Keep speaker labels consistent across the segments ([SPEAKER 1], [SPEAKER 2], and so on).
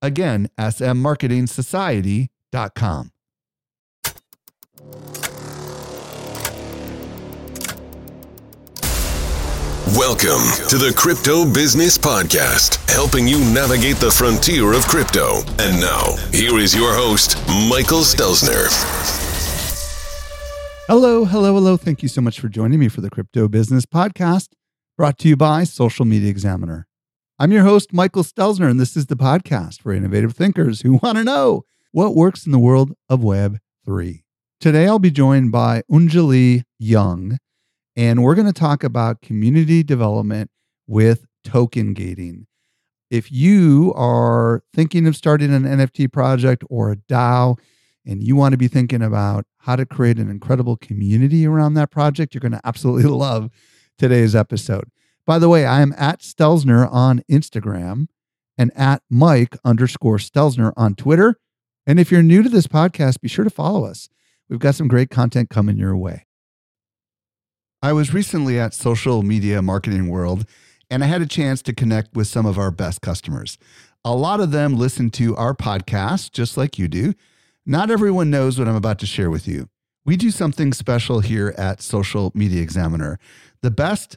[SPEAKER 1] Again, smmarketingsociety.com.
[SPEAKER 2] Welcome to the Crypto Business Podcast, helping you navigate the frontier of crypto. And now, here is your host, Michael Stelzner.
[SPEAKER 1] Hello, hello, hello. Thank you so much for joining me for the Crypto Business Podcast, brought to you by Social Media Examiner. I'm your host, Michael Stelzner, and this is the podcast for innovative thinkers who want to know what works in the world of Web 3. Today, I'll be joined by Anjali Young and we're going to talk about community development with token gating. If you are thinking of starting an NFT project or a DAO, and you want to be thinking about how to create an incredible community around that project, you're going to absolutely love today's episode. By the way, I am at Stelzner on Instagram and at Mike underscore Stelzner on Twitter. And if you're new to this podcast, be sure to follow us. We've got some great content coming your way. I was recently at Social Media Marketing World and I had a chance to connect with some of our best customers. A lot of them listen to our podcast just like you do. Not everyone knows what I'm about to share with you. We do something special here at Social Media Examiner. The best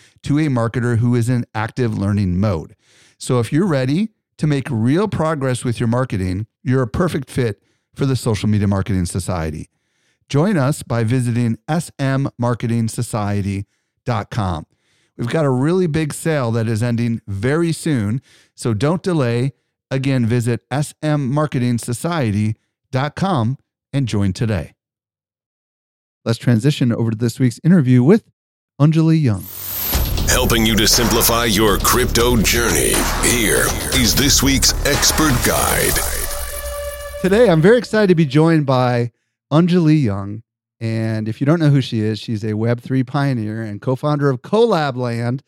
[SPEAKER 1] to a marketer who is in active learning mode. So if you're ready to make real progress with your marketing, you're a perfect fit for the Social Media Marketing Society. Join us by visiting smmarketingsociety.com. We've got a really big sale that is ending very soon. So don't delay. Again, visit smmarketingsociety.com and join today. Let's transition over to this week's interview with Anjali Young.
[SPEAKER 2] Helping you to simplify your crypto journey. Here is this week's expert guide.
[SPEAKER 1] Today, I'm very excited to be joined by Anjali Young. And if you don't know who she is, she's a Web3 pioneer and co founder of Collab Land,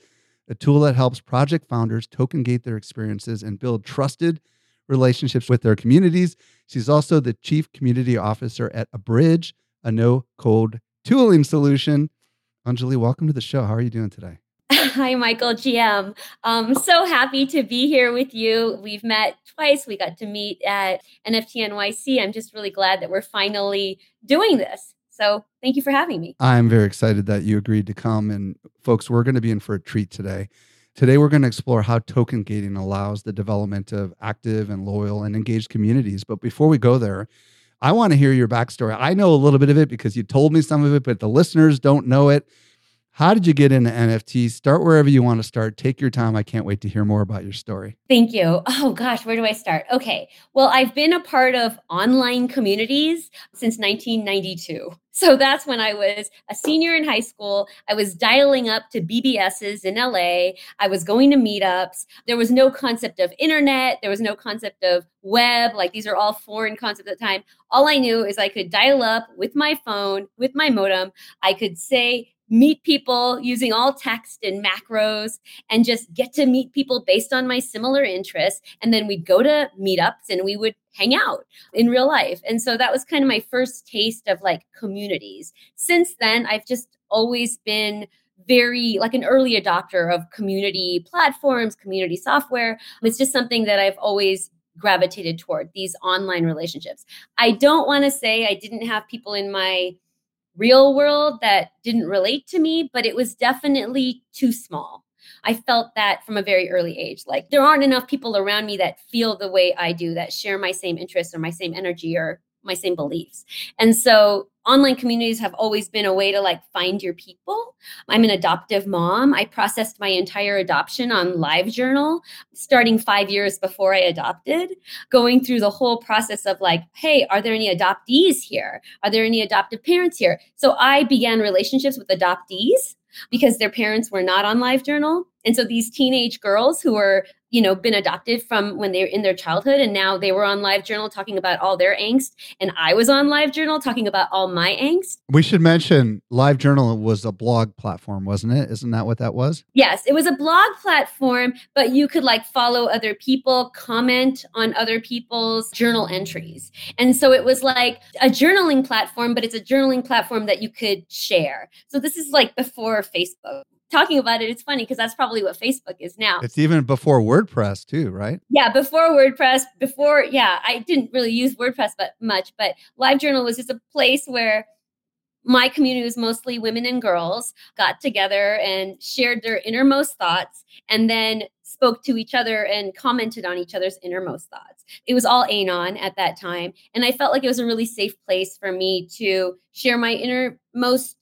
[SPEAKER 1] a tool that helps project founders token gate their experiences and build trusted relationships with their communities. She's also the chief community officer at Abridge, a no code tooling solution. Anjali, welcome to the show. How are you doing today?
[SPEAKER 3] Hi, Michael GM. I'm um, so happy to be here with you. We've met twice. We got to meet at NFT NYC. I'm just really glad that we're finally doing this. So thank you for having me.
[SPEAKER 1] I'm very excited that you agreed to come. And folks, we're going to be in for a treat today. Today, we're going to explore how token gating allows the development of active and loyal and engaged communities. But before we go there, I want to hear your backstory. I know a little bit of it because you told me some of it, but the listeners don't know it. How did you get into NFTs? Start wherever you want to start. Take your time. I can't wait to hear more about your story.
[SPEAKER 3] Thank you. Oh gosh, where do I start? Okay. Well, I've been a part of online communities since 1992. So that's when I was a senior in high school. I was dialing up to BBSs in LA. I was going to meetups. There was no concept of internet. There was no concept of web. Like these are all foreign concepts at the time. All I knew is I could dial up with my phone, with my modem. I could say, meet people using all text and macros and just get to meet people based on my similar interests. And then we'd go to meetups and we would hang out in real life. And so that was kind of my first taste of like communities. Since then, I've just always been very like an early adopter of community platforms, community software. It's just something that I've always gravitated toward these online relationships. I don't want to say I didn't have people in my real world that didn't relate to me, but it was definitely too small. I felt that from a very early age. Like there aren't enough people around me that feel the way I do, that share my same interests or my same energy or my same beliefs. And so online communities have always been a way to like find your people. I'm an adoptive mom. I processed my entire adoption on LiveJournal starting 5 years before I adopted, going through the whole process of like, hey, are there any adoptees here? Are there any adoptive parents here? So I began relationships with adoptees because their parents were not on LiveJournal. And so these teenage girls who were you know been adopted from when they were in their childhood and now they were on live journal talking about all their angst and i was on live journal talking about all my angst.
[SPEAKER 1] We should mention live journal was a blog platform wasn't it? Isn't that what that was?
[SPEAKER 3] Yes it was a blog platform but you could like follow other people comment on other people's journal entries. And so it was like a journaling platform but it's a journaling platform that you could share. So this is like before facebook talking about it, it's funny because that's probably what Facebook is now.
[SPEAKER 1] It's even before WordPress too, right?
[SPEAKER 3] Yeah, before WordPress, before yeah, I didn't really use WordPress but much, but LiveJournal was just a place where my community was mostly women and girls got together and shared their innermost thoughts and then spoke to each other and commented on each other's innermost thoughts. It was all anon at that time. And I felt like it was a really safe place for me to share my innermost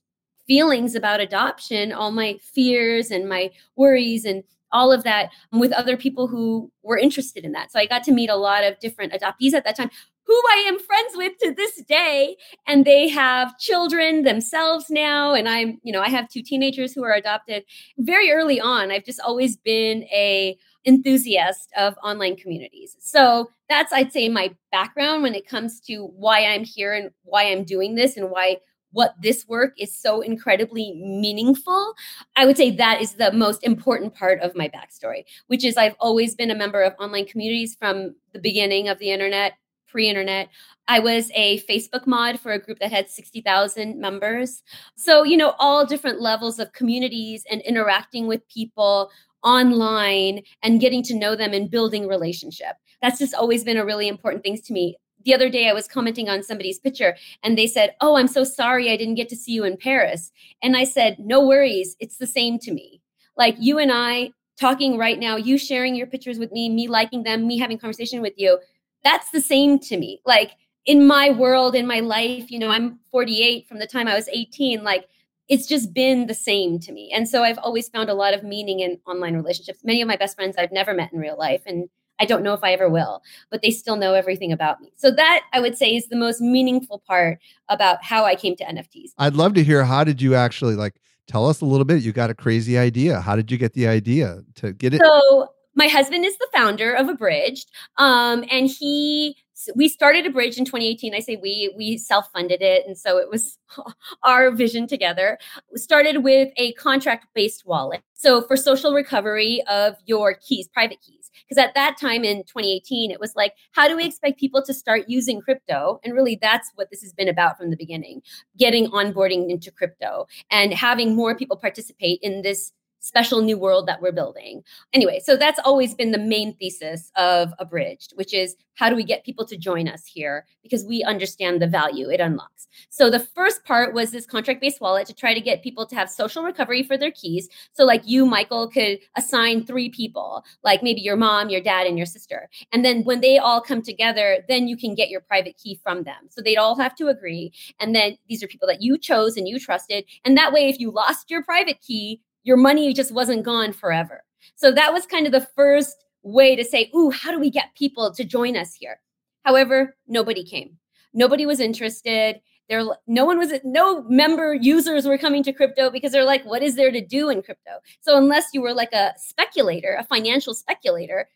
[SPEAKER 3] feelings about adoption, all my fears and my worries and all of that with other people who were interested in that. So I got to meet a lot of different adoptees at that time who I am friends with to this day and they have children themselves now and I'm, you know, I have two teenagers who are adopted. Very early on, I've just always been a enthusiast of online communities. So that's I'd say my background when it comes to why I'm here and why I'm doing this and why what this work is so incredibly meaningful, I would say that is the most important part of my backstory, which is I've always been a member of online communities from the beginning of the internet, pre internet. I was a Facebook mod for a group that had 60,000 members. So, you know, all different levels of communities and interacting with people online and getting to know them and building relationship. That's just always been a really important thing to me the other day I was commenting on somebody's picture and they said, Oh, I'm so sorry I didn't get to see you in Paris. And I said, No worries. It's the same to me. Like you and I talking right now, you sharing your pictures with me, me liking them, me having conversation with you, that's the same to me. Like in my world, in my life, you know, I'm 48 from the time I was 18. Like it's just been the same to me. And so I've always found a lot of meaning in online relationships. Many of my best friends I've never met in real life. And I don't know if I ever will, but they still know everything about me. So that I would say is the most meaningful part about how I came to NFTs.
[SPEAKER 1] I'd love to hear how did you actually like tell us a little bit. You got a crazy idea. How did you get the idea to get it?
[SPEAKER 3] So my husband is the founder of Abridged, um, and he we started Abridged in 2018 i say we we self-funded it and so it was our vision together. We started with a contract based wallet. So for social recovery of your keys private keys because at that time in 2018, it was like, how do we expect people to start using crypto? And really, that's what this has been about from the beginning getting onboarding into crypto and having more people participate in this special new world that we're building. Anyway, so that's always been the main thesis of Abridged, which is how do we get people to join us here because we understand the value it unlocks. So the first part was this contract based wallet to try to get people to have social recovery for their keys. So like you Michael could assign 3 people, like maybe your mom, your dad and your sister. And then when they all come together, then you can get your private key from them. So they'd all have to agree and then these are people that you chose and you trusted and that way if you lost your private key, your money just wasn't gone forever. So that was kind of the first way to say, ooh, how do we get people to join us here? However, nobody came. Nobody was interested. There, no one was, no member users were coming to crypto because they're like, what is there to do in crypto? So unless you were like a speculator, a financial speculator,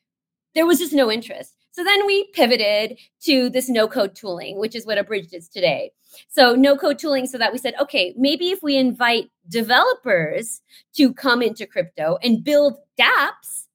[SPEAKER 3] there was just no interest. So then we pivoted to this no code tooling, which is what Abridged is today. So no code tooling, so that we said, okay, maybe if we invite developers to come into crypto and build dApps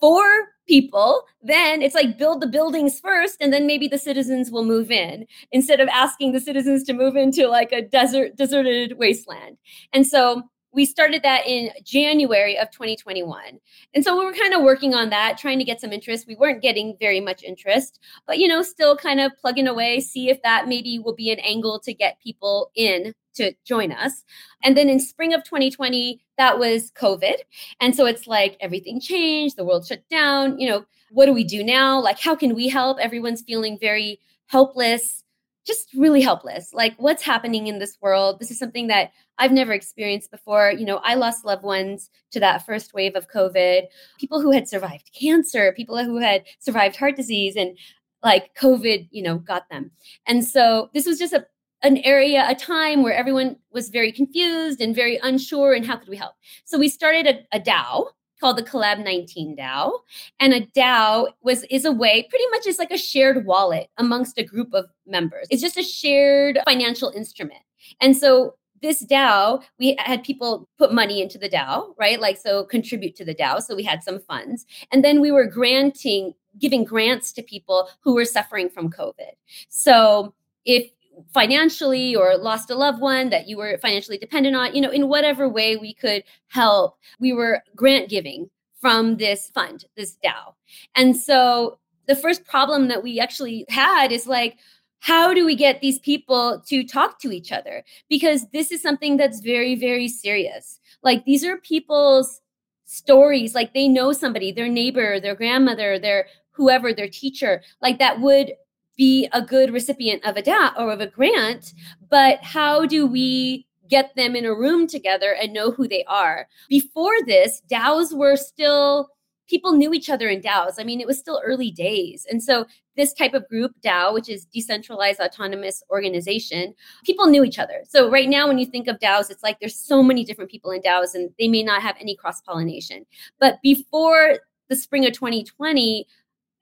[SPEAKER 3] for people, then it's like build the buildings first and then maybe the citizens will move in instead of asking the citizens to move into like a desert deserted wasteland. And so we started that in January of 2021. And so we were kind of working on that, trying to get some interest. We weren't getting very much interest, but you know, still kind of plugging away, see if that maybe will be an angle to get people in to join us. And then in spring of 2020, that was COVID. And so it's like everything changed, the world shut down, you know, what do we do now? Like how can we help? Everyone's feeling very helpless just really helpless. Like, what's happening in this world? This is something that I've never experienced before. You know, I lost loved ones to that first wave of COVID, people who had survived cancer, people who had survived heart disease, and like COVID, you know, got them. And so this was just a an area, a time where everyone was very confused and very unsure and how could we help? So we started a, a DAO called the Collab 19 DAO. And a DAO was is a way, pretty much is like a shared wallet amongst a group of members. It's just a shared financial instrument. And so this DAO, we had people put money into the DAO, right? Like so contribute to the DAO. So we had some funds. And then we were granting, giving grants to people who were suffering from COVID. So if financially or lost a loved one that you were financially dependent on, you know, in whatever way we could help, we were grant giving from this fund, this DAO. And so the first problem that we actually had is like, how do we get these people to talk to each other? Because this is something that's very, very serious. Like these are people's stories. Like they know somebody, their neighbor, their grandmother, their whoever, their teacher, like that would be a good recipient of a DAO or of a grant, but how do we get them in a room together and know who they are? Before this, DAOs were still people knew each other in DAOs. I mean, it was still early days. And so this type of group, DAO, which is decentralized autonomous organization, people knew each other. So right now, when you think of DAOs, it's like there's so many different people in DAOs and they may not have any cross pollination. But before the spring of 2020,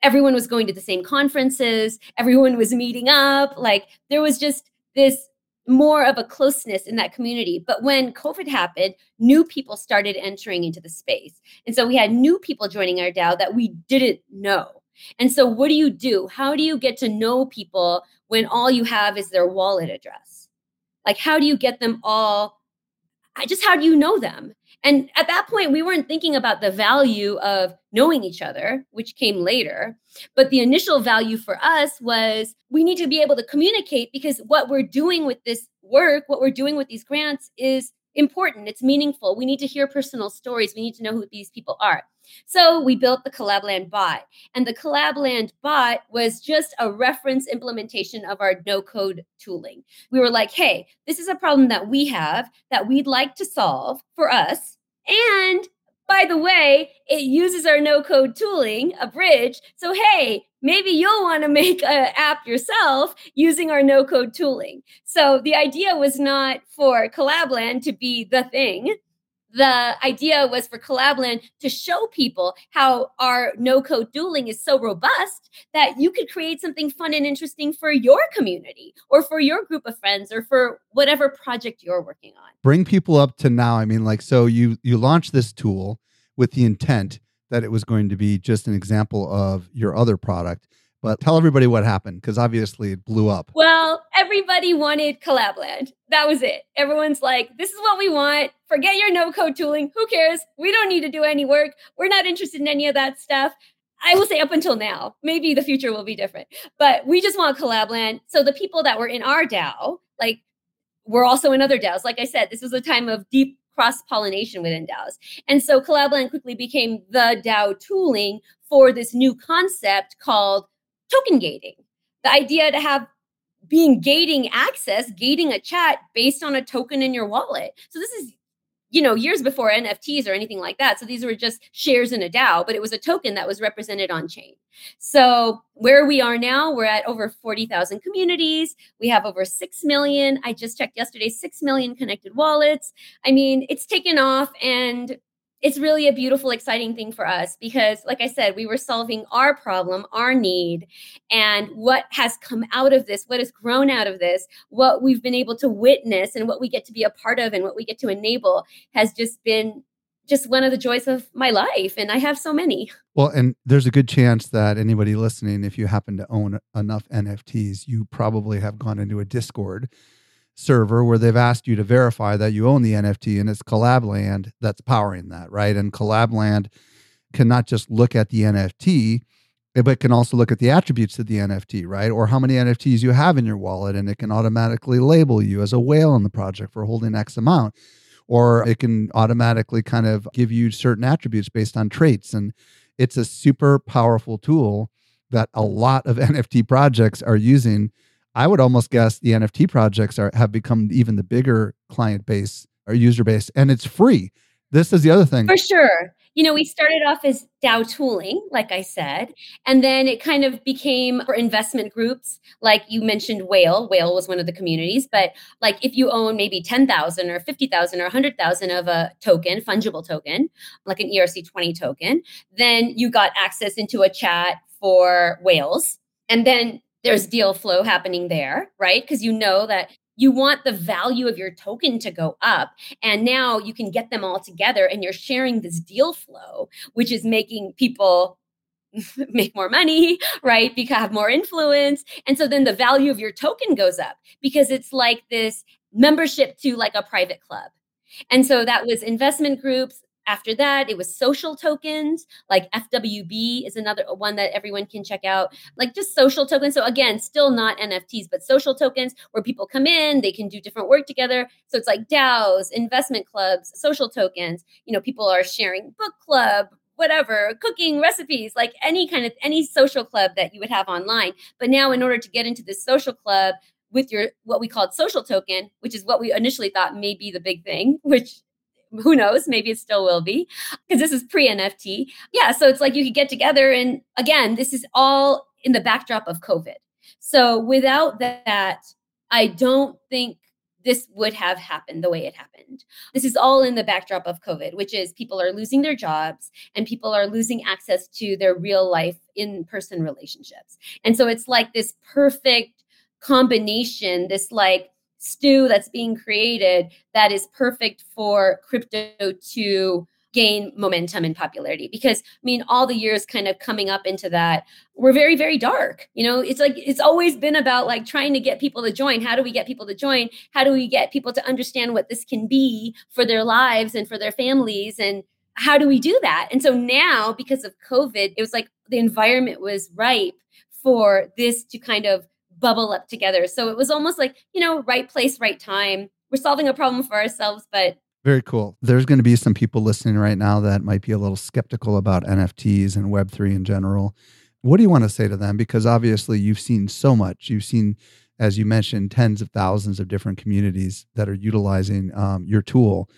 [SPEAKER 3] everyone was going to the same conferences, everyone was meeting up. Like there was just this more of a closeness in that community. But when COVID happened, new people started entering into the space. And so we had new people joining our DAO that we didn't know. And so, what do you do? How do you get to know people when all you have is their wallet address? Like, how do you get them all? I just how do you know them? And at that point, we weren't thinking about the value of knowing each other, which came later. But the initial value for us was we need to be able to communicate because what we're doing with this work, what we're doing with these grants is important. It's meaningful. We need to hear personal stories. We need to know who these people are. So we built the Collabland bot. And the Collabland bot was just a reference implementation of our no code tooling. We were like, hey, this is a problem that we have that we'd like to solve for us. And by the way, it uses our no code tooling, Abridged. So, hey, maybe you'll want to make an app yourself using our no code tooling. So, the idea was not for Collabland to be the thing the idea was for Collabland to show people how our no code tooling is so robust that you could create something fun and interesting for your community or for your group of friends or for whatever project you're working on.
[SPEAKER 1] Bring people up to now. I mean, like, so you you launched this tool with the intent that it was going to be just an example of your other product. But tell everybody what happened because obviously it blew up.
[SPEAKER 3] Well, everybody wanted Collabland. That was it. Everyone's like, this is what we want. Forget your no code tooling. Who cares? We don't need to do any work. We're not interested in any of that stuff. I will say up until now, maybe the future will be different, but we just want Collabland. So the people that were in our DAO, like, were also in other DAOs. Like I said, this was a time of deep cross pollination within DAOs. And so Collabland quickly became the DAO tooling for this new concept called token gating. The idea to have being gating access, gating a chat based on a token in your wallet. So this is you know, years before NFTs or anything like that. So these were just shares in a DAO, but it was a token that was represented on chain. So where we are now, we're at over 40,000 communities. We have over 6 million. I just checked yesterday, 6 million connected wallets. I mean, it's taken off and it's really a beautiful, exciting thing for us because, like I said, we were solving our problem, our need, and what has come out of this, what has grown out of this, what we've been able to witness, and what we get to be a part of, and what we get to enable has just been just one of the joys of my life. And I have so many.
[SPEAKER 1] Well, and there's a good chance that anybody listening, if you happen to own enough NFTs, you probably have gone into a Discord server where they've asked you to verify that you own the NFT and it's Collabland that's powering that, right? And Collabland can not just look at the NFT, eh, but can also look at the attributes of the NFT, right? Or how many NFTs you have in your wallet, and it can automatically label you as a whale in the project for holding X amount. Or it can automatically kind of give you certain attributes based on traits. And it's a super powerful tool that a lot of NFT projects are using I would almost guess the NFT projects are have become even the bigger client base or user base, and it's free. This is the other thing.
[SPEAKER 3] For sure. You know, we started off as DAO tooling, like I said, and then it kind of became for investment groups. Like you mentioned, Whale. Whale was one of the communities, but like if you own maybe 10,000 or 50,000 or 100,000 of a token, fungible token, like an ERC20 token, then you got access into a chat for whales. And then there's deal flow happening there, right? Because you know that you want the value of your token to go up. And now you can get them all together and you're sharing this deal flow, which is making people make more money, right? Because have more influence. And so then the value of your token goes up because it's like this membership to like a private club. And so that was investment groups, after that, it was social tokens, like FWB is another uh, one that everyone can check out, like just social tokens. So, again, still not NFTs, but social tokens where people come in, they can do different work together. So, it's like DAOs, investment clubs, social tokens. You know, people are sharing book club, whatever cooking recipes like any kind of any social club that you would have online but now in order to get into this social club with your what we called social token which is what we initially thought may be the big thing which who knows maybe it still will be because this is pre nft yeah so it's like you could get together and again this is all in the backdrop of covid so without that i don't think this would have happened the way it happened. This is all in the backdrop of COVID, which is people are losing their jobs and people are losing access to their real life in person relationships. And so it's like this perfect combination, this like stew that's being created that is perfect for crypto to gain momentum and popularity. Because i mean all the years kind of coming up into that were very very dark you know? It's like it's always been about like trying to get people to join. How do we get people to join? How do we get people to understand what this can be for their lives and for their families? And how do we do that? And so now because of covid it was like the environment was ripe for this to kind of bubble up together. So it was almost like, you know, right place, right time. We're solving a problem for ourselves, but
[SPEAKER 1] very cool. There's going to be some people listening right now that might be a little skeptical about NFTs and Web3 in general. What do you want to say to them? Because obviously you've seen so much. You've seen, as you mentioned, tens of thousands of different communities that are utilizing um, your tool.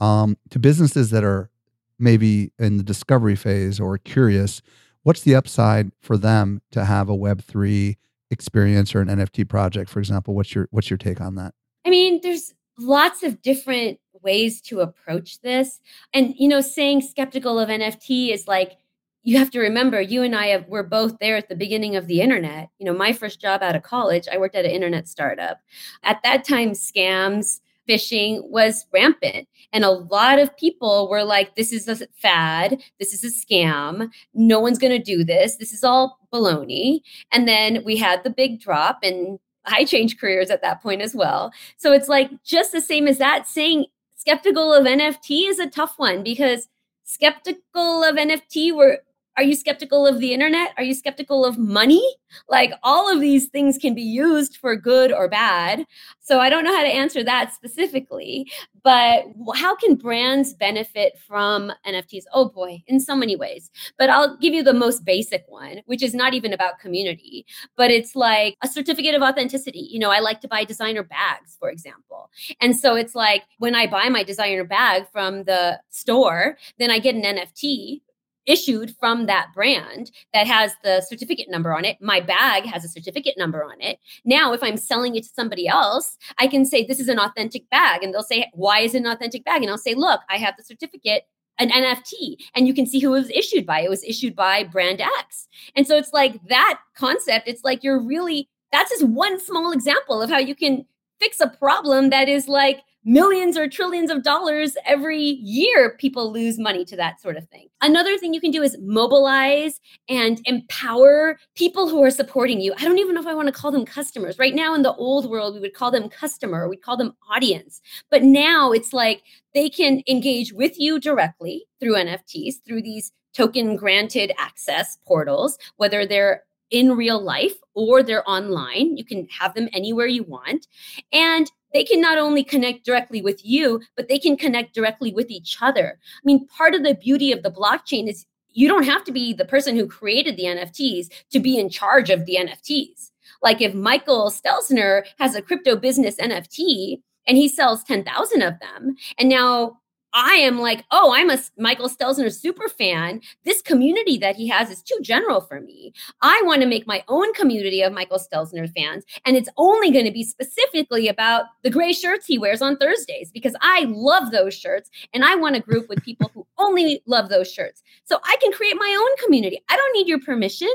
[SPEAKER 1] Um, to businesses that are maybe in the discovery phase or curious, what's the upside for them to have a Web3 experience or an NFT project, for example? What's your what's your take on that?
[SPEAKER 3] I mean, there's lots of different ways to approach this. And you know, saying skeptical of NFT is like you have to remember you and I have, were both there at the beginning of the internet. You know, my first job out of college, I worked at an internet startup. At that time, scams, phishing was rampant. And a lot of people were like, this is a fad. This is a scam. No one's going to do this. This is all baloney. And then we had the big drop and I changed careers at that point as well. So it's like just the same as that saying skeptical of NFT is a tough one because skeptical of NFT were are you skeptical of the internet? Are you skeptical of money? Like all of these things can be used for good or bad. So I don't know how to answer that specifically, but how can brands benefit from NFTs? Oh boy, in so many ways. But I'll give you the most basic one, which is not even about community, but it's like a certificate of authenticity. You know, I like to buy designer bags, for example. And so it's like when I buy my designer bag from the store, then I get an NFT issued from that brand that has the certificate number on it. My bag has a certificate number on it. Now, if I'm selling it to somebody else, I can say, This is an authentic bag. And they'll say, Why is it an authentic bag? And I'll say, Look, I have the certificate an NFT and you can see who it was issued by. It was issued by brand X. And so it's like that concept, it's like you're really, that's just one small example of how you can fix a problem that is like millions or trillions of dollars every year people lose money to that sort of thing another thing you can do is mobilize and empower people who are supporting you i don't even know if i want to call them customers right now in the old world we would call them customer we'd call them audience but now it's like they can engage with you directly through nfts through these token granted access portals whether they're in real life or they're online. You can have them anywhere you want. And they can not only connect directly with you, but they can connect directly with each other. I mean, part of the beauty of the blockchain is you don't have to be the person who created the NFTs to be in charge of the NFTs. Like if Michael Stelzner has a crypto business NFT and he sells 10,000 of them, and now I am like, oh, I'm a Michael Stelzner super fan. This community that he has is too general for me. I want to make my own community of Michael Stelzner fans. And it's only going to be specifically about the gray shirts he wears on Thursdays because I love those shirts and I want to group with people who only love those shirts. So I can create my own community. I don't need your permission.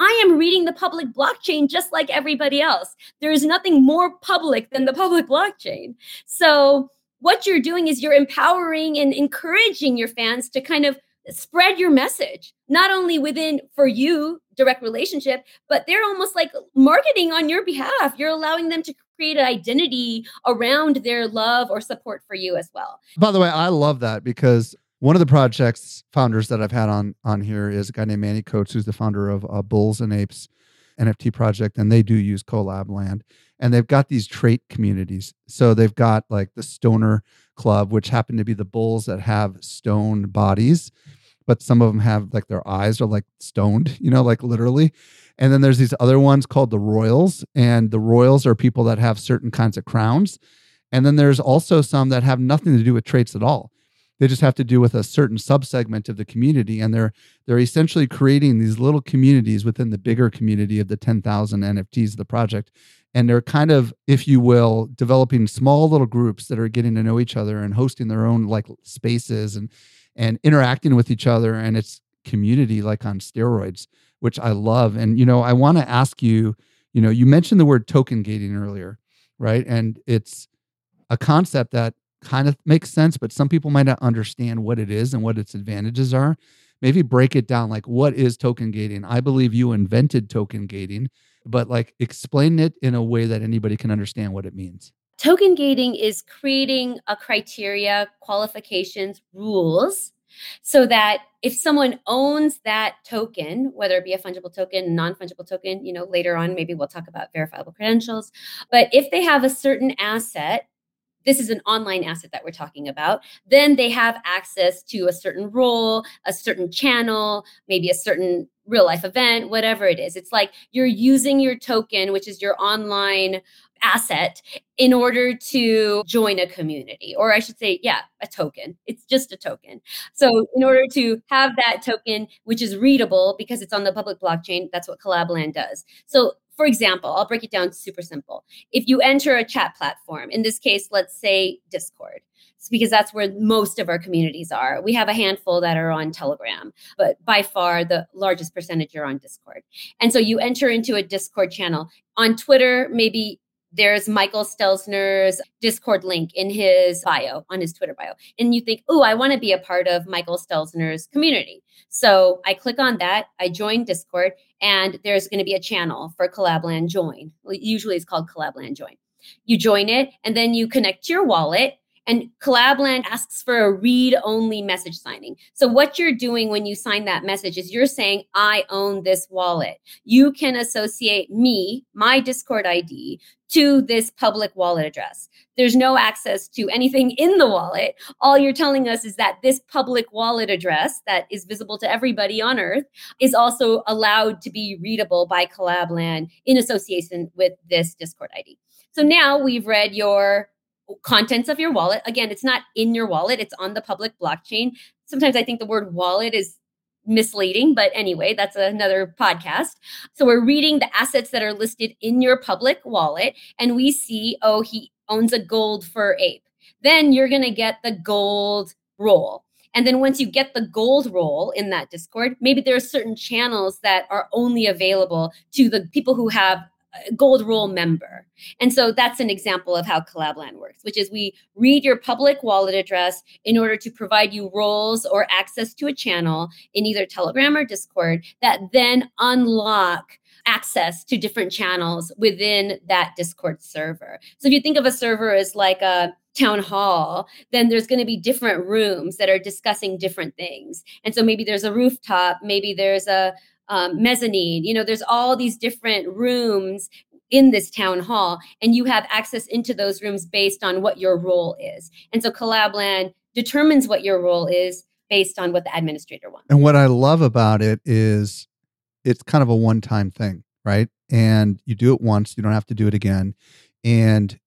[SPEAKER 3] I am reading the public blockchain just like everybody else. There is nothing more public than the public blockchain. So, what you're doing is you're empowering and encouraging your fans to kind of spread your message not only within for you direct relationship but they're almost like marketing on your behalf. You're allowing them to create an identity around their love or support for you as well.
[SPEAKER 1] By the way i love that because one of the projects founders that i've had on on here is a guy named manny coats who's the founder of uh, bulls and apes nft project and they do use collab land and they've got these trait communities. So they've got like the stoner club, which happen to be the bulls that have stone bodies, but some of them have like their eyes are like stoned, you know, like literally. And then there's these other ones called the royals, and the royals are people that have certain kinds of crowns. And then there's also some that have nothing to do with traits at all. They just have to do with a certain subsegment of the community, and they're they're essentially creating these little communities within the bigger community of the 10,000 NFTs of the project. And they're kind of if you will developing small little groups that are getting to know each other and hosting their own like spaces and and interacting with each other. And it's community like on steroids which i love. And you know i want to ask you you know you mentioned the word token gating earlier right? And it's a concept that kind of makes sense but some people might not understand what it is and what its advantages are maybe break it down like what is token gating i believe you invented token gating but like explain it in a way that anybody can understand what it means.
[SPEAKER 3] Token gating is creating a criteria, qualifications, rules so that if someone owns that token, whether it be a fungible token, non fungible token, you know, later on, maybe we'll talk about verifiable credentials. But if they have a certain asset this is an online asset that we're talking about, then they have access to a certain role, a certain channel, maybe a certain real life event, whatever it is. It's like you're using your token, which is your online asset, in order to join a community, or I should say, yeah, a token. It's just a token. So, in order to have that token, which is readable because it's on the public blockchain, that's what Collabland does. So, for example, I'll break it down super simple. If you enter a chat platform, in this case, let's say Discord, because that's where most of our communities are. We have a handful that are on Telegram, but by far the largest percentage are on Discord. And so you enter into a Discord channel. On Twitter, maybe there's Michael Stelzner's Discord link in his bio, on his Twitter bio. And you think, oh, I want to be a part of Michael Stelzner's community. So I click on that, I join Discord, and there's going to be a channel for Collabland Join. Usually it's called Collabland Join. You join it, and then you connect to your wallet and Collabland asks for a read only message signing. So, what you're doing when you sign that message is you're saying, I own this wallet. You can associate me, my Discord ID, to this public wallet address. There's no access to anything in the wallet. All you're telling us is that this public wallet address that is visible to everybody on earth is also allowed to be readable by Collabland in association with this Discord ID. So now we've read your contents of your wallet. Again, it's not in your wallet, it's on the public blockchain. Sometimes I think the word wallet is misleading, but anyway, that's another podcast. So we're reading the assets that are listed in your public wallet, and we see, oh, he owns a gold fur ape. Then you're going to get the gold role. And then once you get the gold role in that Discord, maybe there are certain channels that are only available to the people who have gold rule member. And so that's an example of how Collabland works, which is we read your public wallet address in order to provide you roles or access to a channel in either Telegram or Discord that then unlock access to different channels within that Discord server. So if you think of a server as like a town hall, then there's going to be different rooms that are discussing different things. And so maybe there's a rooftop, maybe there's a um, mezzanine. You know, there's all these different rooms in this town hall, and you have access into those rooms based on what your role is. And so Collabland determines what your role is based on what the administrator wants.
[SPEAKER 1] And what I love about it is it's kind of a one time thing. right? And you do it once, you don't have to do it again. And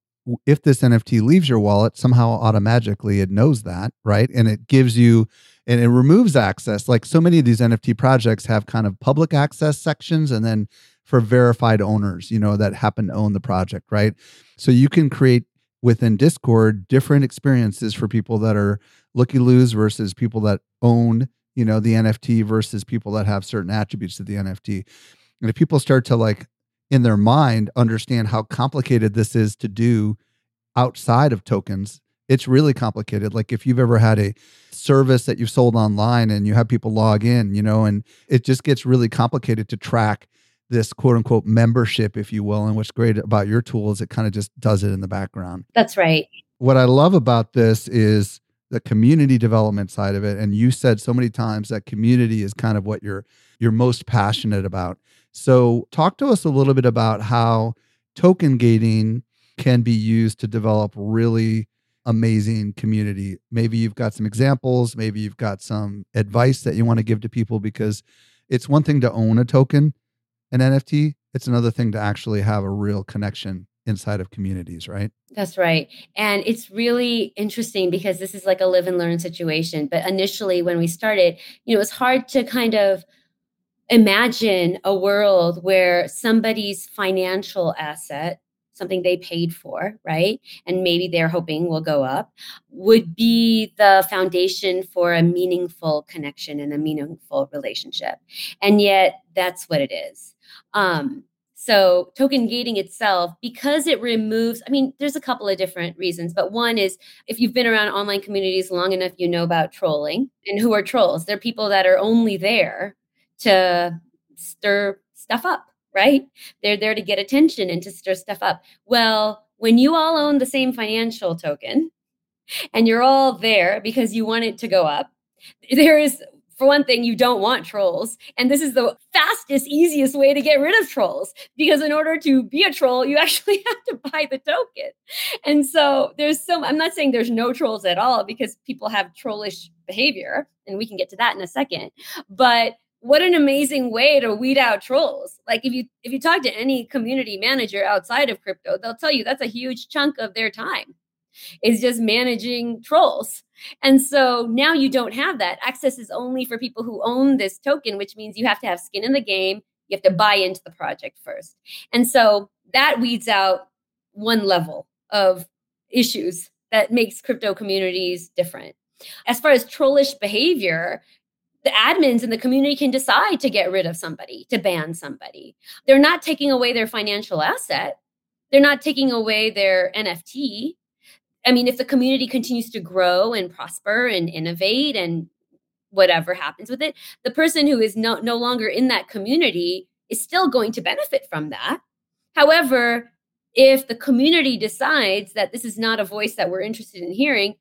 [SPEAKER 1] if this NFT leaves your wallet, somehow automatically it knows that, right? And it gives you and it removes access. Like so many of these NFT projects have kind of public access sections and then for verified owners, you know, that happen to own the project, right? So you can create within Discord different experiences for people that are looky loos versus people that own, you know, the NFT versus people that have certain attributes to the NFT. And if people start to like in their mind understand how complicated this is to do outside of tokens, it's really complicated. Like if you've ever had a service that you've sold online and you have people log in, you know, and it just gets really complicated to track this quote unquote membership, if you will. And what's great about your tool is it kind of just does it in the background.
[SPEAKER 3] That's right.
[SPEAKER 1] What I love about this is the community development side of it. And you said so many times that community is kind of what you're you're most passionate about. So talk to us a little bit about how token gating can be used to develop really amazing community. Maybe you've got some examples, maybe you've got some advice that you want to give to people because it's one thing to own a token an NFT, it's another thing to actually have a real connection inside of communities, right?
[SPEAKER 3] That's right. And it's really interesting because this is like a live and learn situation. But initially, when we started, you know, it's hard to kind of imagine a world where somebody's financial asset, something they paid for, right? And maybe they're hoping will go up, would be the foundation for a meaningful connection and a meaningful relationship. And yet, that's what it is. Um, so token gating itself, because it removes, I mean, there's a couple of different reasons, but one is if you've been around online communities long enough, you know about trolling. And who are trolls? They're people that are only there to stir stuff up, right? They're there to get attention and to stir stuff up. Well, when you all own the same financial token and you're all there because you want it to go up, there is for one thing, you don't want trolls. And this is the fastest, easiest way to get rid of trolls because in order to be a troll, you actually have to buy the token. And so there's some, I'm not saying there's no trolls at all because people have trollish behavior, and we can get to that in a second. But what an amazing way to weed out trolls like if you if you talk to any community manager outside of crypto they'll tell you that's a huge chunk of their time is just managing trolls. And so now you don't have that. Access is only for people who own this token, which means you have to have skin in the game. You have to buy into the project first. And so that weeds out one level of issues that makes crypto communities different. As far as trollish behavior, the admins in the community can decide to get rid of somebody, to ban somebody. They're not taking away their financial asset. They're not taking away their NFT. I mean, if the community continues to grow and prosper and innovate and whatever happens with it, the person who is no, no longer in that community is still going to benefit from that. However, if the community decides that this is not a voice that we're interested in hearing,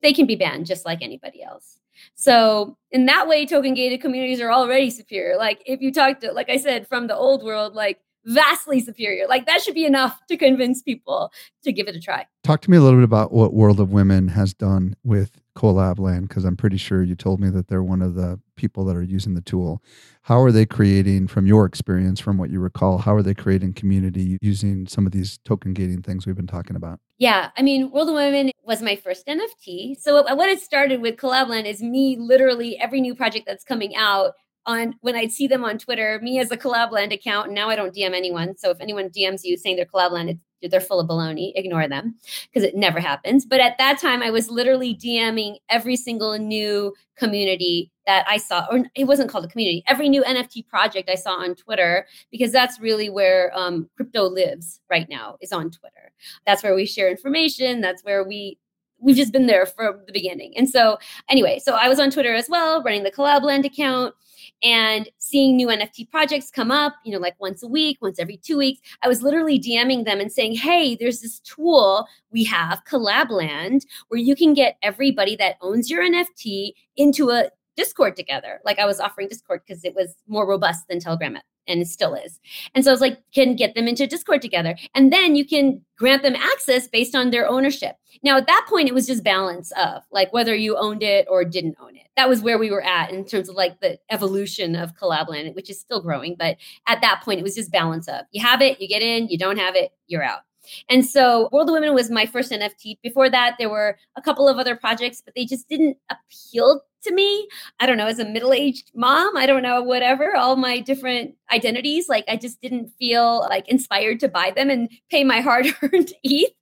[SPEAKER 3] they can be banned just like anybody else. So, in that way, token gated communities are already superior. Like, if you talk to, like I said, from the old world, like vastly superior. Like that should be enough to convince people to give it a try.
[SPEAKER 1] Talk to me a little bit about what World of Women has done with Collabland, because I'm pretty sure you told me that they're one of the people that are using the tool. How are they creating, from your experience, from what you recall, how are they creating community using some of these token gating things we've been talking about?
[SPEAKER 3] Yeah, I mean, World of Women was my first NFT. So uh, what it started with Collabland is me literally every new project that's coming out on when I'd see them on Twitter, me as a Collabland account, and now I don't DM anyone. So if anyone DMs you saying they're Collabland, they're full of baloney. Ignore them because it never happens. But at that time, I was literally DMing every single new community that I saw, or it wasn't called a community, every new NFT project I saw on Twitter, because that's really where um, crypto lives right now, is on Twitter. That's where we share information. That's where we we've just been there from the beginning. And so anyway, so I was on Twitter as well, running the Collabland account and seeing new NFT projects come up, you know, like once a week, once every two weeks. I was literally DMing them and saying, hey, there's this tool we have, Collabland, where you can get everybody that owns your NFT into a Discord together. Like I was offering Discord because it was more robust than Telegram and it still is. And so I was like, can get them into Discord together. And then you can grant them access based on their ownership. Now, at that point, it was just balance of like whether you owned it or didn't own it. That was where we were at in terms of like the evolution of Collabland, which is still growing. But at that point, it was just balance of you have it, you get in, you don't have it, you're out. And so World of Women was my first NFT. Before that, there were a couple of other projects, but they just didn't appeal to me. I don't know, as a middle aged mom, I don't know, whatever, all my different identities, like I just didn't feel like inspired to buy them and pay my hard earned ETH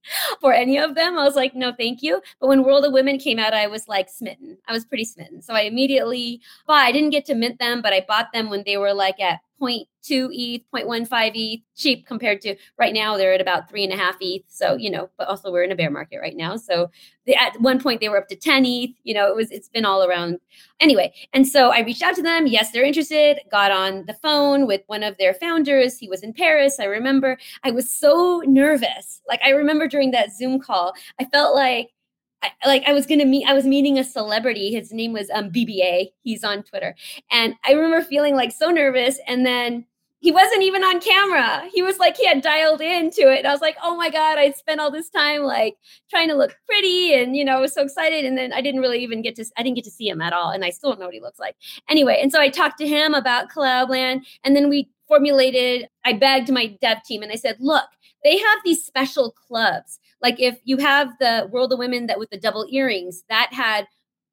[SPEAKER 3] for any of them. I was like, no, thank you. But when World of Women came out, I was like smitten. I was pretty smitten. So I immediately bought, I didn't get to mint them, but I bought them when they were like at 0.2 ETH, 0.15 ETH, cheap compared to right now they're at about three and a half ETH. So, you know, but also we're in a bear market right now. So they, at one point they were up to 10 ETH, you know, it was, it's been all around anyway. And so I reached out to them. Yes, they're interested. Got on the phone with one of their founders. He was in Paris. I remember I was so nervous. Like I remember during that Zoom call, I felt like I, like I was gonna meet, I was meeting a celebrity. His name was um, BBA. He's on Twitter, and I remember feeling like so nervous. And then he wasn't even on camera. He was like he had dialed into it. And I was like, oh my god, I spent all this time like trying to look pretty, and you know, I was so excited. And then I didn't really even get to, I didn't get to see him at all, and I still don't know what he looks like. Anyway, and so I talked to him about Collabland, and then we formulated. I begged my dev team, and I said, look, they have these special clubs like if you have the World of Women that with the double earrings, that had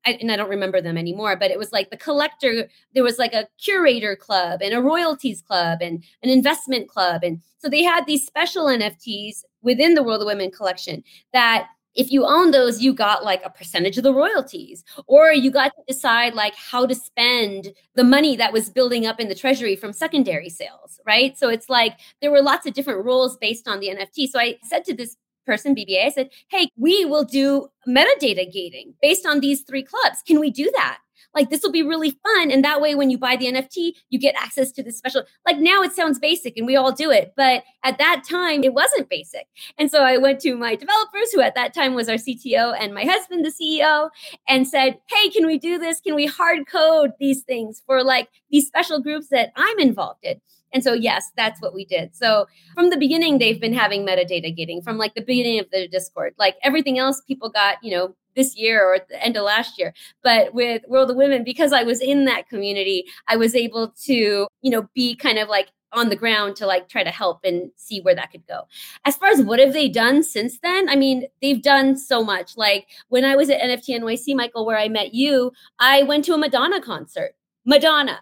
[SPEAKER 3] I, and I don't remember them anymore, but it was like the collector, there was like a curator club and a royalties club and an investment club. And so they had these special NFTs within the World of Women collection that if you own those, you got like a percentage of the royalties, or you got to decide like how to spend the money that was building up in the treasury from secondary sales, right? So it's like there were lots of different rules based on the NFT. So I said to this person, BBA, I said, hey, we will do metadata gating based on these three clubs. Can we do that? Like, this will be really fun. And that way, when you buy the NFT, you get access to this special. Like, now it sounds basic and we all do it. But at that time, it wasn't basic. And so I went to my developers, who at that time was our CTO and my husband, the CEO, and said, hey, can we do this? Can we hard code these things for like these special groups that I'm involved in? And so, yes, that's what we did. So, from the beginning, they've been having metadata gating from like the beginning of the Discord. Like everything else, people got, you know, this year or at the end of last year. But with World of Women, because I was in that community, I was able to, you know, be kind of like on the ground to like try to help and see where that could go. As far as what have they done since then? I mean, they've done so much. Like when I was at NFT NYC, Michael, where I met you, I went to a Madonna concert. Madonna,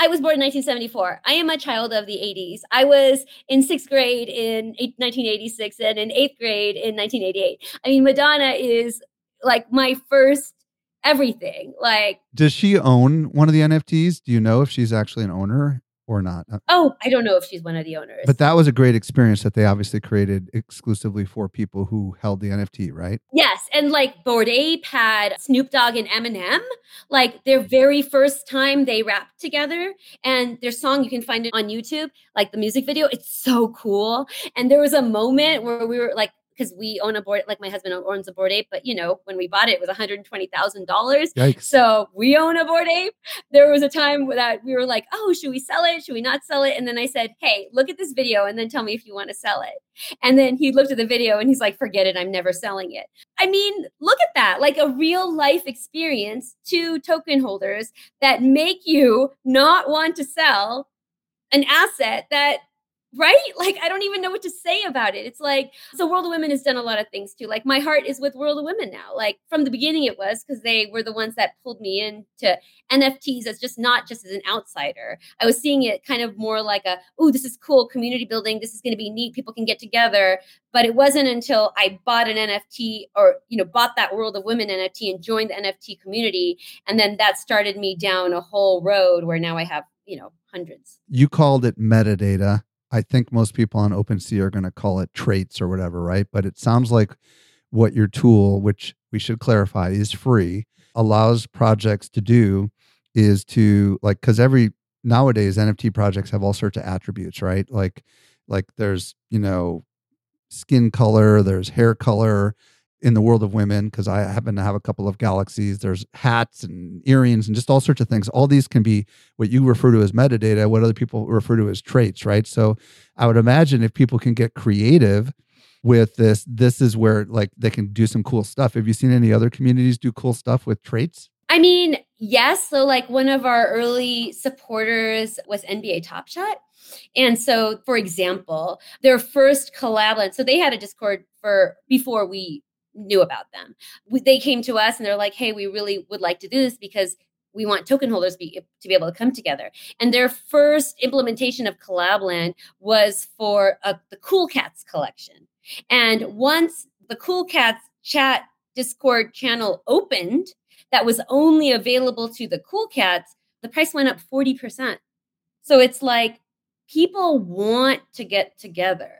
[SPEAKER 3] I was born in 1974. I am a child of the 80s. I was in sixth grade in 1986 and in eighth grade in 1988. I mean, Madonna is like my first everything. Like,
[SPEAKER 1] does she own one of the NFTs? Do you know if she's actually an owner? Or not. Uh,
[SPEAKER 3] oh, I don't know if she's one of the owners.
[SPEAKER 1] But that was a great experience that they obviously created exclusively for people who held the NFT, right?
[SPEAKER 3] Yes, and like Bored Ape had Snoop Dogg and Eminem, like their very first time they rapped together, and their song you can find it on YouTube, like the music video. It's so cool. And there was a moment where we were like because we own a board, like my husband owns a Bored Ape, but you know, when we bought it, it was $120,000. So we own a Bored Ape. There was a time that we were like, oh, should we sell it? Should we not sell it? And then I said, hey, look at this video and then tell me if you want to sell it. And then he looked at the video and he's like, forget it. I'm never selling it. I mean, look at that like a real life experience to token holders that make you not want to sell an asset that right? Like, I don't even know what to say about it. It's like, so World of Women has done a lot of things too. Like, my heart is with World of Women now. Like, from the beginning, it was because they were the ones that pulled me into NFTs as just not just as an outsider. I was seeing it kind of more like a, oh, this is cool community building. This is going to be neat. People can get together. But it wasn't until I bought an NFT or, you know, bought that World of Women NFT and joined the NFT community. And then that started me down a whole road where now I have, you know, hundreds.
[SPEAKER 1] You called it metadata I think most people on OpenSea are going to call it traits or whatever, right? But it sounds like what your tool, which we should clarify is free, allows projects to do is to like because every nowadays NFT projects have all sorts of attributes, right? Like like there's you know skin color, there's hair color, in the world of women because I happen to have a couple of galaxies. There's hats and earrings and just all sorts of things. All these can be what you refer to as metadata, what other people refer to as traits, right? So I would imagine if people can get creative with this, this is where like they can do some cool stuff. Have you seen any other communities do cool stuff with traits?
[SPEAKER 3] I mean, yes. So, like, one of our early supporters was NBA Top Shot. And so, for example, their first collab, so they had a Discord for before we knew about them. They came to us and they're like, hey, we really would like to do this because we want token holders be, to be able to come together. And their first implementation of Collabland was for uh, the Cool Cats collection. And once the Cool Cats chat Discord channel opened, that was only available to the Cool Cats, the price went up 40%. So it's like people want to get together.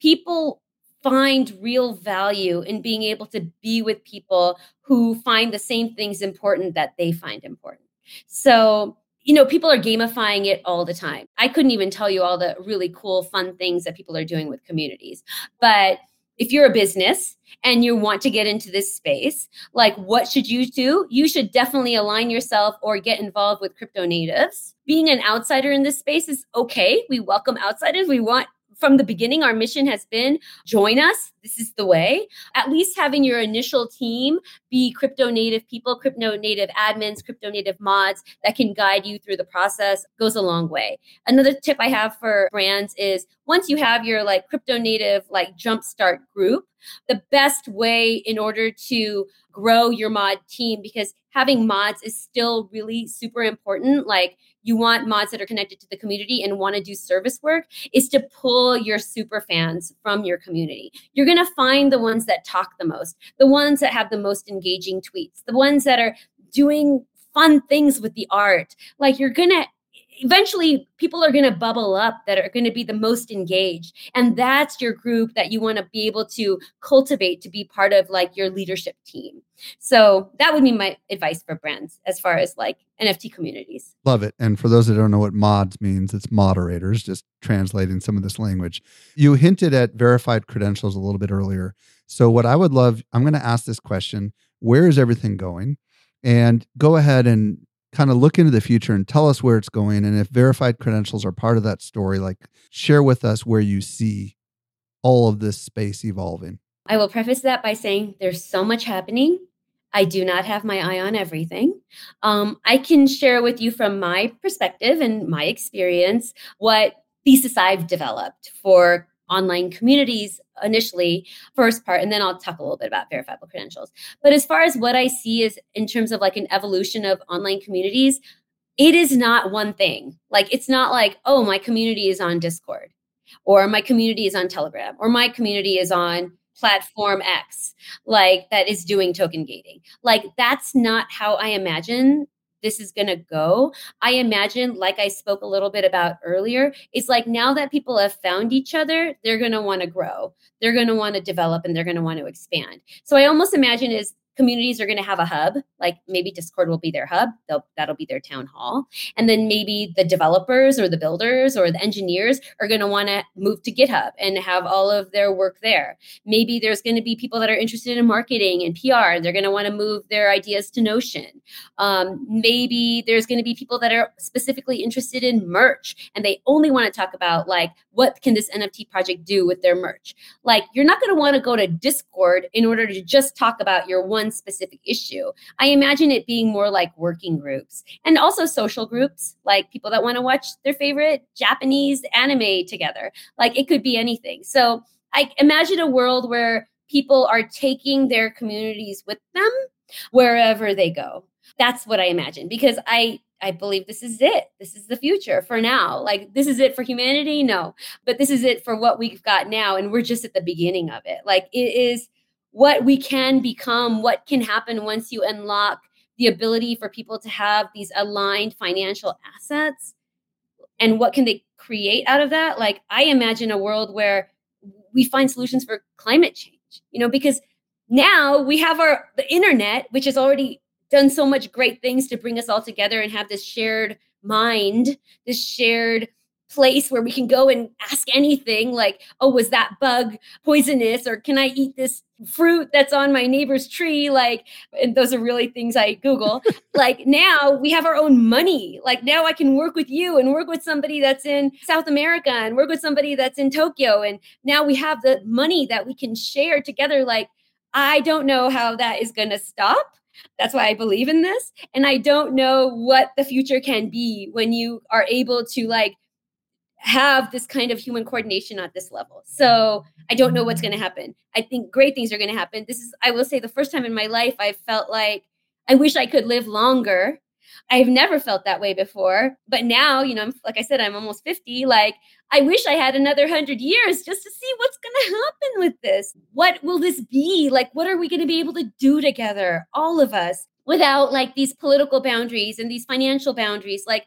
[SPEAKER 3] People find real value in being able to be with people who find the same things important that they find important. So, you know, people are gamifying it all the time. I couldn't even tell you all the really cool, fun things that people are doing with communities. But if you're a business and you want to get into this space, like what should you do? You should definitely align yourself or get involved with crypto natives. Being an outsider in this space is okay. We welcome outsiders. We want from the beginning, our mission has been join us. This is the way. At least having your initial team be crypto native people, crypto native admins, crypto native mods that can guide you through the process goes a long way. Another tip I have for brands is once you have your like crypto native like jumpstart group, the best way in order to grow your mod team because having mods is still really super important. Like you want mods that are connected to the community and want to do service work is to pull your super fans from your community. You're going to find the ones that talk the most, the ones that have the most engaging tweets, the ones that are doing fun things with the art. Like you're going to eventually people are going to bubble up that are going to be the most engaged and that's your group that you want to be able to cultivate to be part of like your leadership team. So that would be my advice for brands as far as like nft communities.
[SPEAKER 1] Love it. And for those that don't know what mods means it's moderators just translating some of this language. You hinted at verified credentials a little bit earlier. So what i would love i'm going to ask this question where is everything going? And go ahead and kind of look into the future and tell us where it's going. And if verified credentials are part of that story, like share with us where you see all of this space evolving.
[SPEAKER 3] I will preface that by saying there's so much happening. I do not have my eye on everything. Um, I can share with you from my perspective and my experience what thesis I've developed for online communities initially first part and then i'll talk a little bit about verifiable credentials. But as far as what i see is in terms of like an evolution of online communities it is not one thing. Like it's not like oh my community is on discord or my community is on telegram or my community is on platform x like that is doing token gating. Like that's not how i imagine this is going to go. I imagine, like I spoke a little bit about earlier, it's like now that people have found each other, they're going to want to grow, they're going to want to develop, and they're going to want to expand. So I almost imagine is communities are going to have a hub like maybe discord will be their hub They'll, that'll be their town hall. And then maybe the developers or the builders or the engineers are going to want to move to github and have all of their work there. Maybe there's going to be people that are interested in marketing and pr they're going to want to move their ideas to notion. Um, maybe there's going to be people that are specifically interested in merch and they only want to talk about like what can this nft project do with their merch? Like you're not going to want to go to discord in order to just talk about your one one specific issue. I imagine it being more like working groups and also social groups, like people that want to watch their favorite Japanese anime together. Like it could be anything. So I imagine a world where people are taking their communities with them wherever they go. That's what I imagine because I I believe this is it. This is the future for now. Like this is it for humanity? No. But this is it for what we've got now and we're just at the beginning of it. Like it is what we can become, what can happen once you unlock the ability for people to have these aligned financial assets and what can they create out of that? Like i imagine a world where we find solutions for climate change you know because now we have our the internet which has already done so much great things to bring us all together and have this shared mind this shared place where we can go and ask anything like, oh, was that bug poisonous? Or can I eat this fruit that's on my neighbor's tree? Like, and those are really things I Google. like now we have our own money. Like now I can work with you and work with somebody that's in South America and work with somebody that's in Tokyo. And now we have the money that we can share together. Like, I don't know how that is going to stop. That's why I believe in this. And I don't know what the future can be when you are able to like have this kind of human coordination at this level. So I don't know what's going to happen. I think great things are going to happen. This is, I will say, the first time in my life I felt like I wish I could live longer. I've never felt that way before. But now, you know, I'm, like I said, I'm almost 50. Like, I wish I had another 100 years just to see what's going to happen with this. What will this be? Like, what are we going to be able to do together, all of us, without like these political boundaries and these financial boundaries? Like,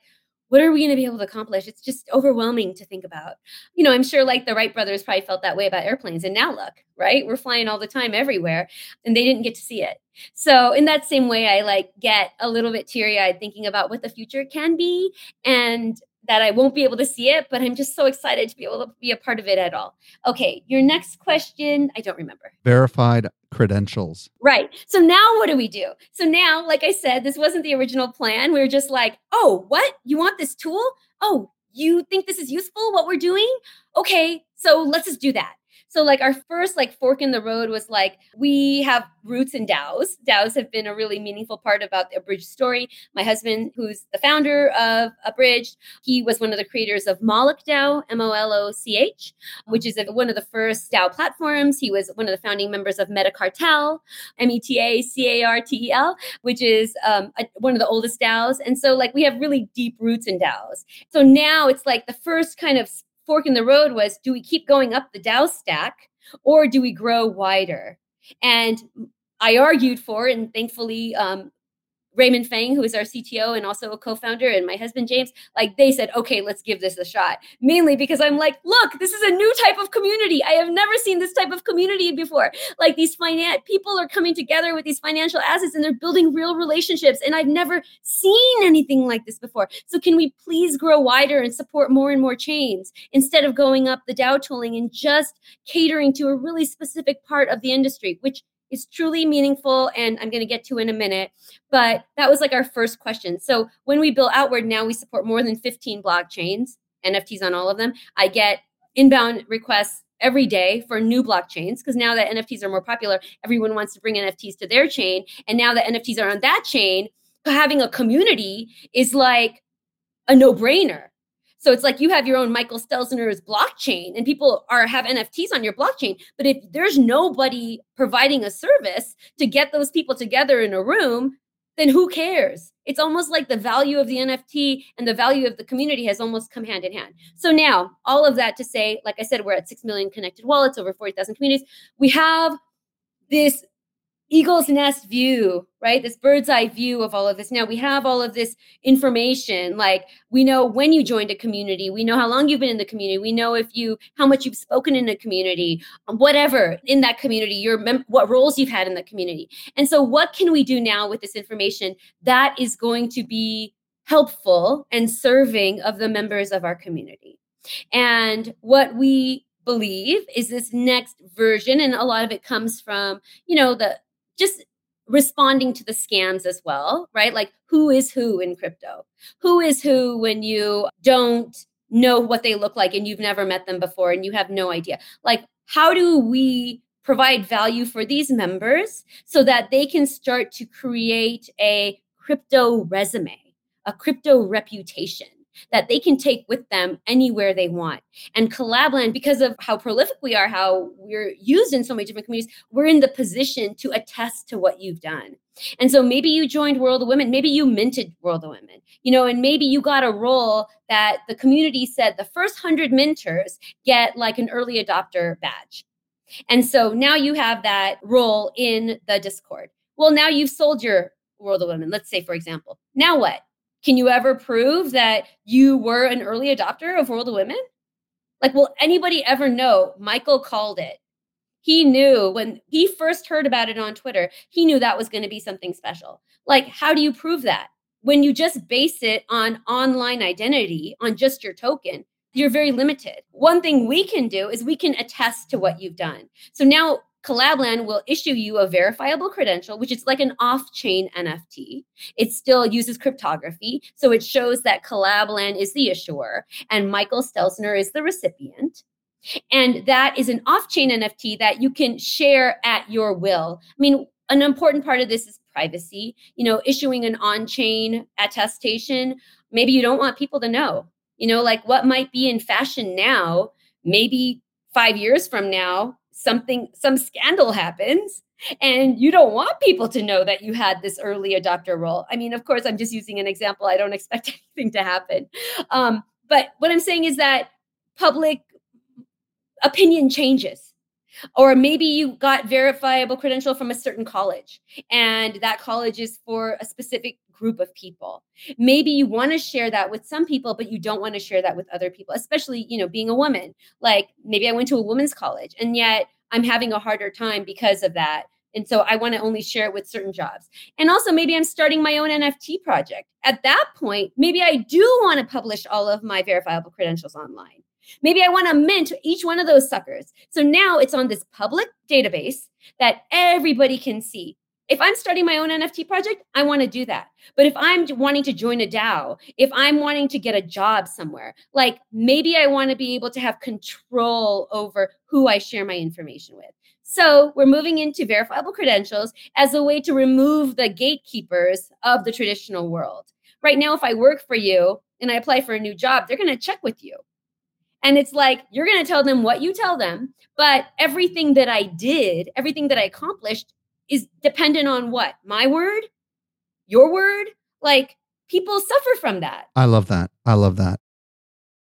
[SPEAKER 3] what are we going to be able to accomplish? It's just overwhelming to think about. You know, I'm sure like the Wright brothers probably felt that way about airplanes. And now look, right? We're flying all the time everywhere and they didn't get to see it. So, in that same way, I like get a little bit teary eyed thinking about what the future can be and that I won't be able to see it, but I'm just so excited to be able to be a part of it at all. Okay, your next question, I don't remember.
[SPEAKER 1] Verified credentials.
[SPEAKER 3] Right. So now what do we do? So now, like I said, this wasn't the original plan. We were just like, oh, what? You want this tool? Oh, you think this is useful, what we're doing? Okay, so let's just do that. So like our first like fork in the road was like we have roots in DAOs. DAOs have been a really meaningful part about the Abridged story. My husband, who's the founder of Abridged, he was one of the creators of Moloch DAO, M-O-L-O-C-H, which is a, one of the first DAO platforms. He was one of the founding members of Metacartel, M-E-T-A-C-A-R-T-E-L, which is um, a, one of the oldest DAOs. And so like we have really deep roots in DAOs. So now it's like the first kind of fork in the road was do we keep going up the DAO stack or do we grow wider? And I argued for, and thankfully, um, Raymond Feng, who is our CTO and also a co-founder, and my husband James, like they said, okay, let's give this a shot. Mainly because I'm like, look, this is a new type of community. I have never seen this type of community before. Like these finance people are coming together with these financial assets and they're building real relationships. And I've never seen anything like this before. So can we please grow wider and support more and more chains instead of going up the DAO tooling and just catering to a really specific part of the industry, which is truly meaningful and I'm going to get to in a minute. But that was like our first question. So when we build outward, now we support more than 15 blockchains, NFTs on all of them. I get inbound requests every day for new blockchains because now that NFTs are more popular, everyone wants to bring NFTs to their chain. And now that NFTs are on that chain, having a community is like a no brainer so it's like you have your own Michael Stelzner's blockchain and people are have NFTs on your blockchain. But if there's nobody providing a service to get those people together in a room, then who cares? It's almost like the value of the NFT and the value of the community has almost come hand in hand. So now, all of that to say, like I said, we're at 6 million connected wallets, over 40,000 communities. We have this eagle's nest view, right? This bird's eye view of all of this. Now we have all of this information. Like we know when you joined a community, we know how long you've been in the community, we know if you how much you've spoken in a community, whatever in that community, your mem- what roles you've had in the community. And so, what can we do now with this information that is going to be helpful and serving of the members of our community? And what we believe is this next version and a lot of it comes from you know the just responding to the scams as well, right? Like who is who in crypto? Who is who when you don't know what they look like and you've never met them before and you have no idea? Like, how do we provide value for these members so that they can start to create a crypto resume, a crypto reputation? That they can take with them anywhere they want. And Collabland, because of how prolific we are, how we're used in so many different communities, we're in the position to attest to what you've done. And so maybe you joined World of Women, maybe you minted World of Women, you know, and maybe you got a role that the community said the first 100 minters get like an early adopter badge. And so now you have that role in the Discord. Well, now you've sold your World of Women, let's say, for example. Now what? Can you ever prove that you were an early adopter of World of Women? Like, will anybody ever know? Michael called it. He knew when he first heard about it on Twitter, he knew that was going to be something special. Like, how do you prove that? When you just base it on online identity, on just your token, you're very limited. One thing we can do is we can attest to what you've done. So now Collabland will issue you a verifiable credential, which is like an off chain NFT. It still uses cryptography. So it shows that Collabland is the issuer and Michael Stelzner is the recipient. And that is an off chain NFT that you can share at your will. I mean, an important part of this is privacy. You know, issuing an on chain attestation, maybe you don't want people to know. You know, like what might be in fashion now, maybe five years from now, something some scandal happens and you don't want people to know that you had this early adopter role. I mean of course i'm just using an example. I don't expect anything to happen. Um, but what i'm saying is that public opinion changes or maybe you got verifiable credential from a certain college and that college is for a specific group of people. Maybe you want to share that with some people but you don't want to share that with other people especially you know being a woman. Like maybe i went to a women's college and yet i'm having a harder time because of that and so i want to only share it with certain jobs. And also maybe i'm starting my own nft project. At that point maybe i do want to publish all of my verifiable credentials online. Maybe I want to mint each one of those suckers. So now it's on this public database that everybody can see. If I'm starting my own NFT project, I want to do that. But if I'm wanting to join a DAO, if I'm wanting to get a job somewhere, like maybe I want to be able to have control over who I share my information with. So we're moving into verifiable credentials as a way to remove the gatekeepers of the traditional world. Right now, if I work for you and I apply for a new job, they're going to check with you. And it's like, you're going to tell them what you tell them. But everything that I did, everything that I accomplished is dependent on what? My word? Your word? Like people suffer from that.
[SPEAKER 1] I love that. I love that.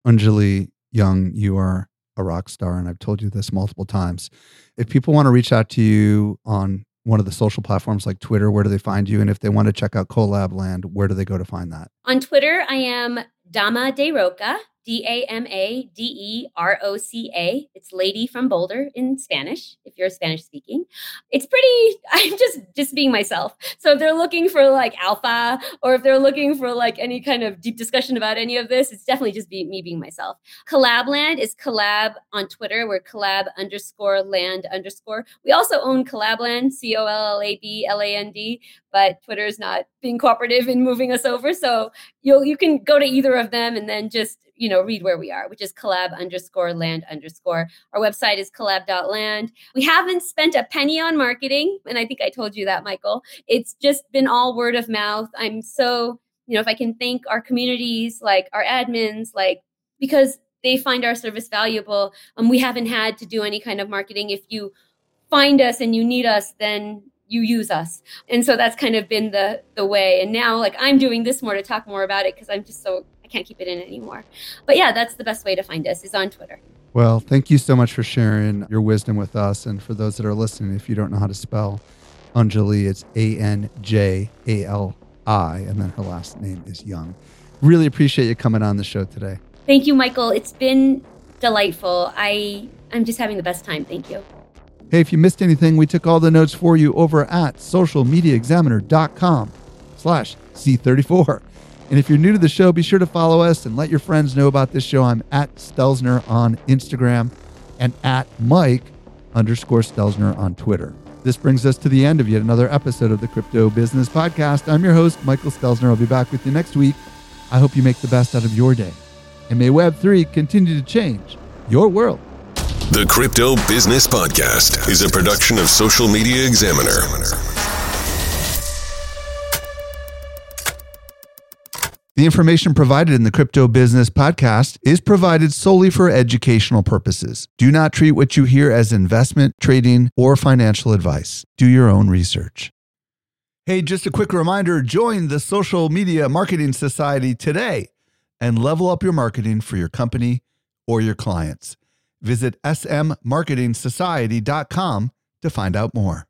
[SPEAKER 1] Anjali Young, you are a rock star. And I've told you this multiple times. If people want to reach out to you on one of the social platforms like Twitter, where do they find you? And if they want to check out Collab Land, where do they go to find that?
[SPEAKER 3] On Twitter, I am Dama De Roca. D A M A D E R O C A. It's lady from Boulder in Spanish, if you're Spanish speaking. It's pretty, I'm just just being myself. So if they're looking for like alpha or if they're looking for like any kind of deep discussion about any of this, it's definitely just be, me being myself. Collabland is collab on Twitter. We're collab underscore land underscore. We also own Collabland, C O L L A B L A N D, but Twitter is not being cooperative in moving us over. So you'll you can go to either of them and then just you know, read where we are, which is collab underscore land underscore. Our website is collab.land. We haven't spent a penny on marketing. And I think I told you that, Michael. It's just been all word of mouth. I'm so, you know, if I can thank our communities, like our admins, like, because they find our service valuable. Um, we haven't had to do any kind of marketing. If you find us and you need us, then you use us. And so that's kind of been the the way. And now like I'm doing this more to talk more about it because I'm just so I can't keep it in anymore. But yeah, that's the best way to find us is on Twitter.
[SPEAKER 1] Well, thank you so much for sharing your wisdom with us. And for those that are listening, if you don't know how to spell Anjali, it's A N J A L I, and then her last name is Young. Really appreciate you coming on the show today.
[SPEAKER 3] Thank you, Michael. It's been delightful. I I'm just having the best time. Thank you.
[SPEAKER 1] Hey, if you missed anything, we took all the notes for you over at socialmediaexaminer.com slash C34. And if you're new to the show, be sure to follow us and let your friends know about this show. I'm at Stelzner on Instagram and at Mike underscore Stelzner on Twitter. This brings us to the end of yet another episode of the Crypto Business Podcast. I'm your host, Michael Stelzner. I'll be back with you next week. I hope you make the best out of your day. And may Web3 continue to change your world.
[SPEAKER 2] The Crypto Business Podcast is a production of Social Media Examiner.
[SPEAKER 1] The information provided in the Crypto Business Podcast is provided solely for educational purposes. Do not treat what you hear as investment, trading, or financial advice. Do your own research. Hey, just a quick reminder join the Social Media Marketing Society today and level up your marketing for your company or your clients. Visit smmarketingsociety.com to find out more.